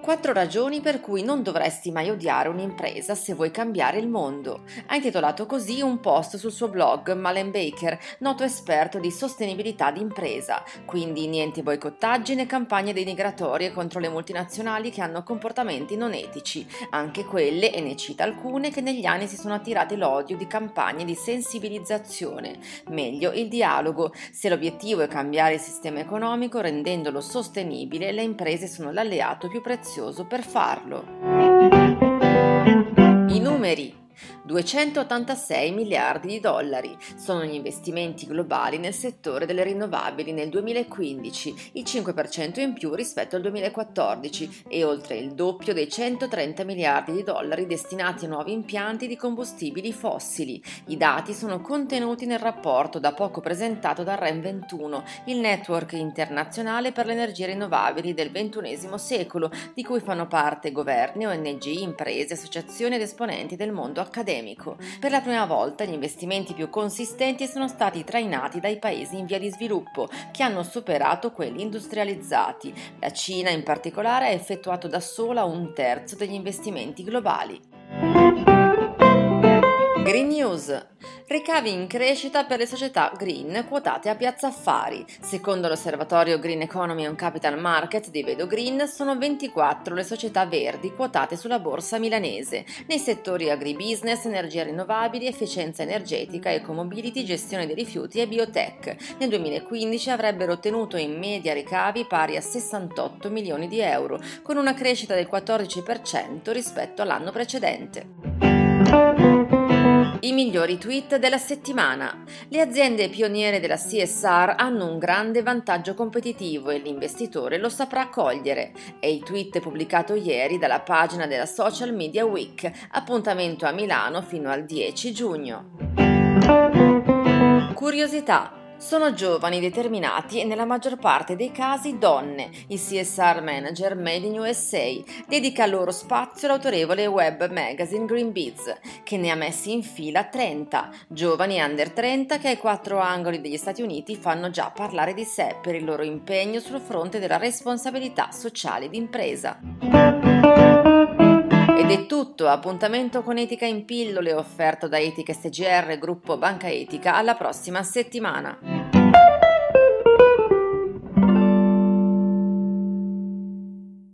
Quattro ragioni per cui non dovresti mai odiare un'impresa se vuoi cambiare il mondo. Ha intitolato così un post sul suo blog Malen Baker, noto esperto di sostenibilità d'impresa. Quindi niente boicottaggi né campagne denigratorie contro le multinazionali che hanno comportamenti non etici, anche quelle, e ne cita alcune, che negli anni si sono attirate l'odio di campagne di sensibilizzazione. Meglio il dialogo. Se l'obiettivo è cambiare il sistema economico rendendolo sostenibile, le imprese sono l'alleato più prezioso prezioso per farlo. I numeri 286 miliardi di dollari. Sono gli investimenti globali nel settore delle rinnovabili nel 2015, il 5% in più rispetto al 2014 e oltre il doppio dei 130 miliardi di dollari destinati a nuovi impianti di combustibili fossili. I dati sono contenuti nel rapporto da poco presentato da REN 21, il network internazionale per le energie rinnovabili del XXI secolo, di cui fanno parte governi, ONG, imprese, associazioni ed esponenti del mondo accademico. Per la prima volta gli investimenti più consistenti sono stati trainati dai paesi in via di sviluppo, che hanno superato quelli industrializzati. La Cina in particolare ha effettuato da sola un terzo degli investimenti globali. Green News Ricavi in crescita per le società green quotate a Piazza Affari. Secondo l'osservatorio Green Economy and Capital Market di Vedo Green, sono 24 le società verdi quotate sulla borsa milanese, nei settori agribusiness, energie rinnovabili, efficienza energetica, ecomobility, gestione dei rifiuti e biotech. Nel 2015 avrebbero ottenuto in media ricavi pari a 68 milioni di euro, con una crescita del 14% rispetto all'anno precedente. I migliori tweet della settimana. Le aziende pioniere della CSR hanno un grande vantaggio competitivo e l'investitore lo saprà cogliere. È il tweet pubblicato ieri dalla pagina della Social Media Week, appuntamento a Milano fino al 10 giugno. Curiosità. Sono giovani, determinati e nella maggior parte dei casi donne. Il CSR Manager Made in USA dedica loro spazio l'autorevole web magazine Green Beats, che ne ha messi in fila 30, giovani under 30 che ai quattro angoli degli Stati Uniti fanno già parlare di sé per il loro impegno sul fronte della responsabilità sociale d'impresa. Ed è tutto, appuntamento con Etica in pillole offerto da Etica SGR, gruppo Banca Etica, alla prossima settimana.